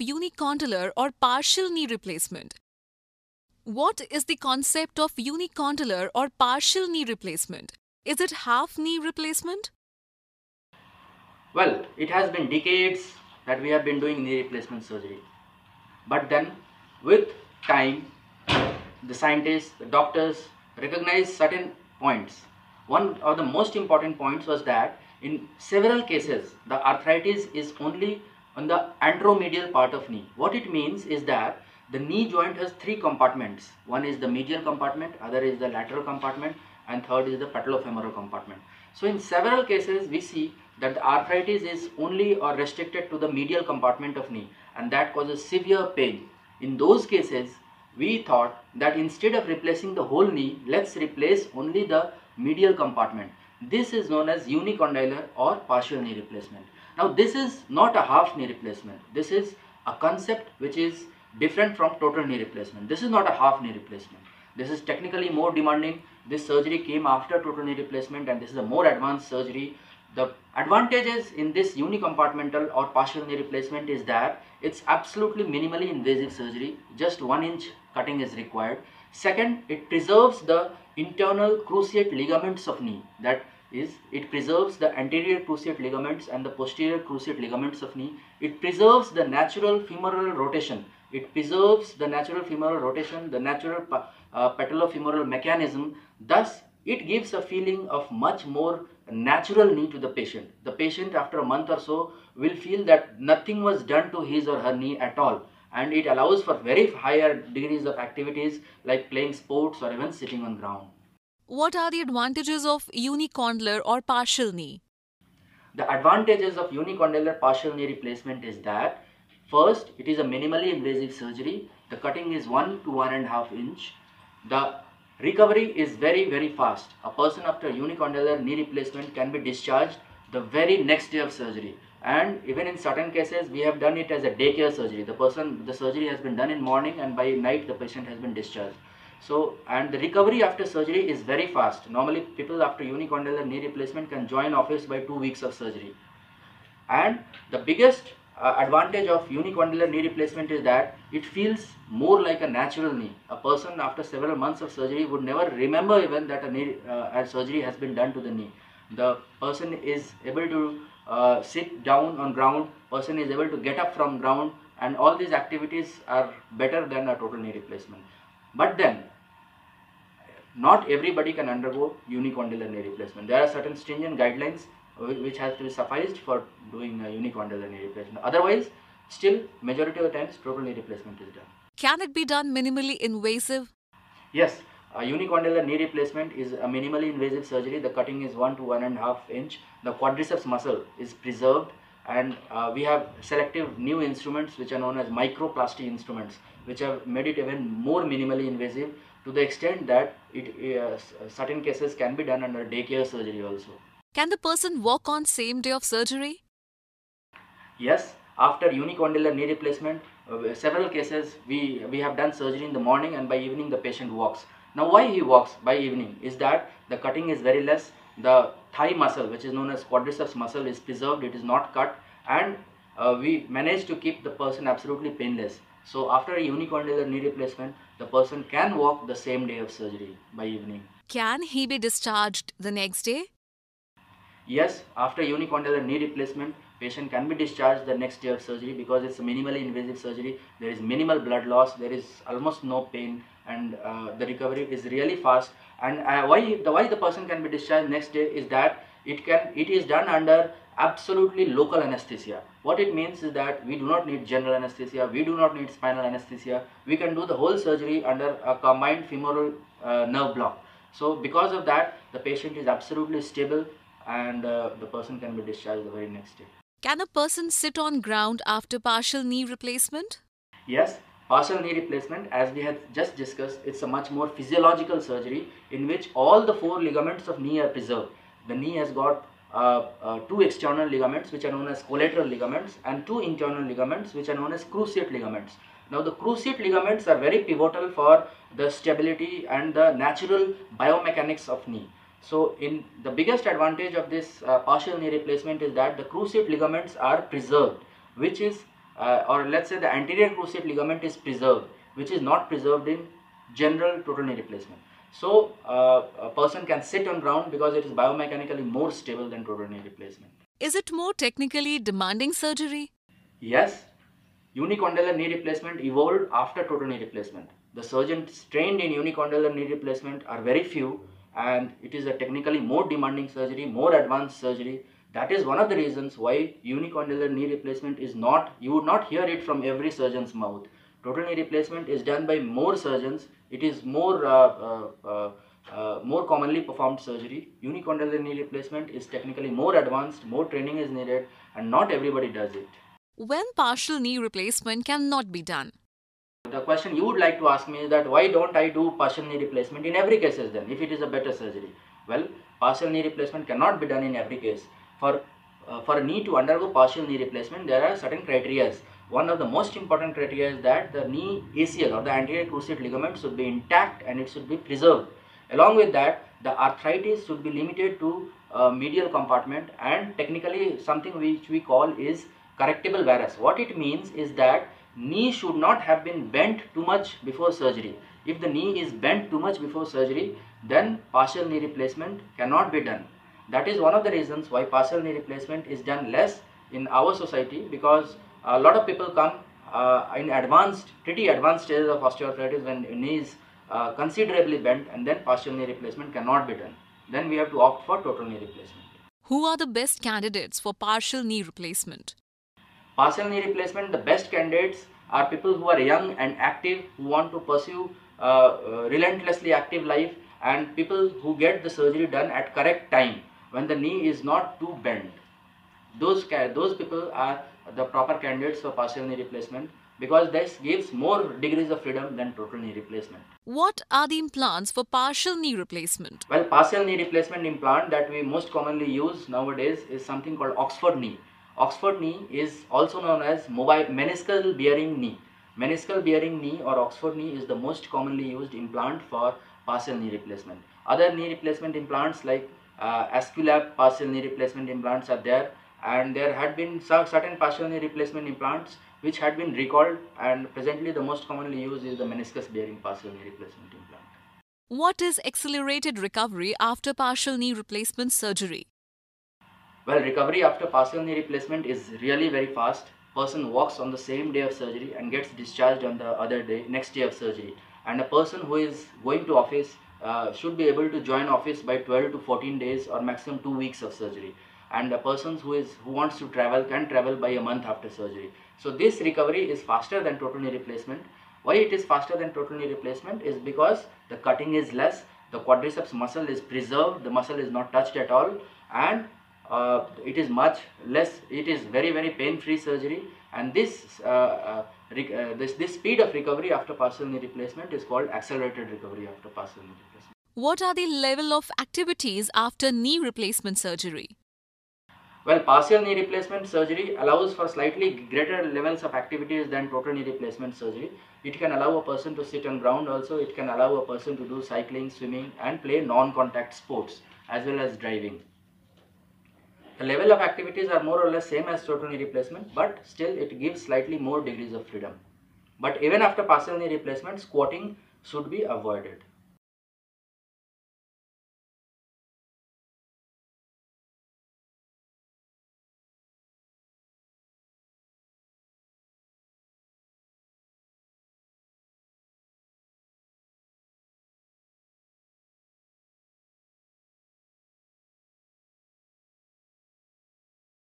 unicondylar or partial knee replacement? What is the concept of unicondylar or partial knee replacement? Is it half knee replacement? Well, it has been decades that we have been doing knee replacement surgery. But then, with time, the scientists, the doctors recognized certain points. One of the most important points was that in several cases, the arthritis is only on the anteromedial part of knee. What it means is that the knee joint has three compartments. One is the medial compartment, other is the lateral compartment, and third is the patellofemoral compartment. So in several cases, we see that the arthritis is only or restricted to the medial compartment of knee and that causes severe pain. In those cases, we thought that instead of replacing the whole knee, let's replace only the medial compartment. This is known as unicondylar or partial knee replacement. Now this is not a half knee replacement. This is a concept which is different from total knee replacement. This is not a half knee replacement. This is technically more demanding. This surgery came after total knee replacement and this is a more advanced surgery. The advantages in this unicompartmental or partial knee replacement is that it's absolutely minimally invasive surgery. Just one inch cutting is required. Second, it preserves the internal cruciate ligaments of knee. That is, it preserves the anterior cruciate ligaments and the posterior cruciate ligaments of knee. It preserves the natural femoral rotation. It preserves the natural femoral rotation, the natural uh, patellofemoral mechanism. Thus, it gives a feeling of much more natural knee to the patient. The patient after a month or so will feel that nothing was done to his or her knee at all and it allows for very higher degrees of activities like playing sports or even sitting on ground. What are the advantages of unicondylar or partial knee? The advantages of unicondylar partial knee replacement is that first it is a minimally invasive surgery. The cutting is 1 to 1.5 inch. The recovery is very very fast. A person after unicondylar knee replacement can be discharged the very next day of surgery and even in certain cases we have done it as a daycare surgery the person the surgery has been done in morning and by night the patient has been discharged so and the recovery after surgery is very fast. Normally people after unicondylar knee replacement can join office by two weeks of surgery. And the biggest uh, advantage of unicondylar knee replacement is that it feels more like a natural knee. A person after several months of surgery would never remember even that a knee uh, a surgery has been done to the knee. The person is able to uh, sit down on ground, person is able to get up from ground and all these activities are better than a total knee replacement. But then, not everybody can undergo unicondylar knee replacement. There are certain stringent guidelines which has to be sufficed for doing a unicondylar knee replacement. Otherwise, still majority of the times total knee replacement is done. Can it be done minimally invasive? Yes, a unicondylar knee replacement is a minimally invasive surgery. The cutting is 1 to 1.5 inch. The quadriceps muscle is preserved and uh, we have selective new instruments which are known as microplasty instruments which have made it even more minimally invasive to the extent that it uh, certain cases can be done under daycare surgery also. Can the person walk on same day of surgery? Yes, after unicondylar knee replacement, uh, several cases we, we have done surgery in the morning and by evening the patient walks. Now why he walks by evening is that the cutting is very less, the thigh muscle which is known as quadriceps muscle is preserved, it is not cut and uh, we managed to keep the person absolutely painless. So after a unicondylar knee replacement, the person can walk the same day of surgery by evening. Can he be discharged the next day? Yes, after unicondylar knee replacement, patient can be discharged the next day of surgery because it's a minimally invasive surgery. There is minimal blood loss, there is almost no pain and uh, the recovery is really fast. And uh, why the why the person can be discharged next day is that it can it is done under absolutely local anesthesia. What it means is that we do not need general anesthesia. We do not need spinal anesthesia. We can do the whole surgery under a combined femoral uh, nerve block. So because of that the patient is absolutely stable and uh, the person can be discharged the very next day can a person sit on ground after partial knee replacement yes Partial knee replacement, as we had just discussed, it's a much more physiological surgery in which all the four ligaments of knee are preserved. The knee has got uh, uh, two external ligaments which are known as collateral ligaments and two internal ligaments which are known as cruciate ligaments. Now the cruciate ligaments are very pivotal for the stability and the natural biomechanics of knee. So in the biggest advantage of this uh, partial knee replacement is that the cruciate ligaments are preserved which is uh, or let's say the anterior cruciate ligament is preserved, which is not preserved in general total knee replacement. So uh, a person can sit on ground because it is biomechanically more stable than total knee replacement. Is it more technically demanding surgery? Yes, unicondylar knee replacement evolved after total knee replacement. The surgeons trained in unicondylar knee replacement are very few and it is a technically more demanding surgery, more advanced surgery. That is one of the reasons why unicondylar knee replacement is not, you would not hear it from every surgeon's mouth. Total knee replacement is done by more surgeons. It is more uh, uh, uh, uh, more commonly performed surgery. Unicondylar knee replacement is technically more advanced, more training is needed, and not everybody does it. When partial knee replacement cannot be done? The question you would like to ask me is that why don't I do partial knee replacement in every case then if it is a better surgery? Well, partial knee replacement cannot be done in every case. For uh, for a knee to undergo partial knee replacement, there are certain criteria. One of the most important criteria is that the knee ACL or the anterior cruciate ligament should be intact and it should be preserved. Along with that, the arthritis should be limited to uh, medial compartment and technically something which we call is correctable varus. What it means is that knee should not have been bent too much before surgery. If the knee is bent too much before surgery, then partial knee replacement cannot be done. That is one of the reasons why partial knee replacement is done less in our society because a lot of people come uh, in advanced, pretty advanced stages of osteoarthritis when knee is uh, considerably bent and then partial knee replacement cannot be done. Then we have to opt for total knee replacement. Who are the best candidates for partial knee replacement? Partial knee replacement, the best candidates are people who are young and active, who want to pursue uh, uh, relentlessly active life and people who get the surgery done at correct time when the knee is not too bent. Those, those people are the proper candidates for partial knee replacement because this gives more degrees of freedom than total knee replacement. What are the implants for partial knee replacement? Well, partial knee replacement implant that we most commonly use nowadays is something called Oxford knee. Oxford knee is also known as mobile meniscal bearing knee. Meniscal bearing knee or Oxford knee is the most commonly used implant for partial knee replacement. Other knee replacement implants like uh, Aesculap partial knee replacement implants are there and there had been certain partial knee replacement implants which had been recalled and presently the most commonly used is the meniscus bearing partial knee replacement implant. What is accelerated recovery after partial knee replacement surgery? Well, recovery after partial knee replacement is really very fast. Person walks on the same day of surgery and gets discharged on the other day, next day of surgery. And a person who is going to office uh, should be able to join office by 12 to 14 days or maximum 2 weeks of surgery and a person who is who wants to travel can travel by a month after surgery so this recovery is faster than total knee replacement why it is faster than total knee replacement is because the cutting is less the quadriceps muscle is preserved the muscle is not touched at all and uh, it is much less it is very very pain free surgery and this uh, uh, uh, this this speed of recovery after partial knee replacement is called accelerated recovery after partial knee replacement what are the level of activities after knee replacement surgery well, partial knee replacement surgery allows for slightly greater levels of activities than total knee replacement surgery. It can allow a person to sit on ground also, it can allow a person to do cycling, swimming and play non-contact sports as well as driving. The level of activities are more or less same as total knee replacement but still it gives slightly more degrees of freedom. But even after partial knee replacement, squatting should be avoided.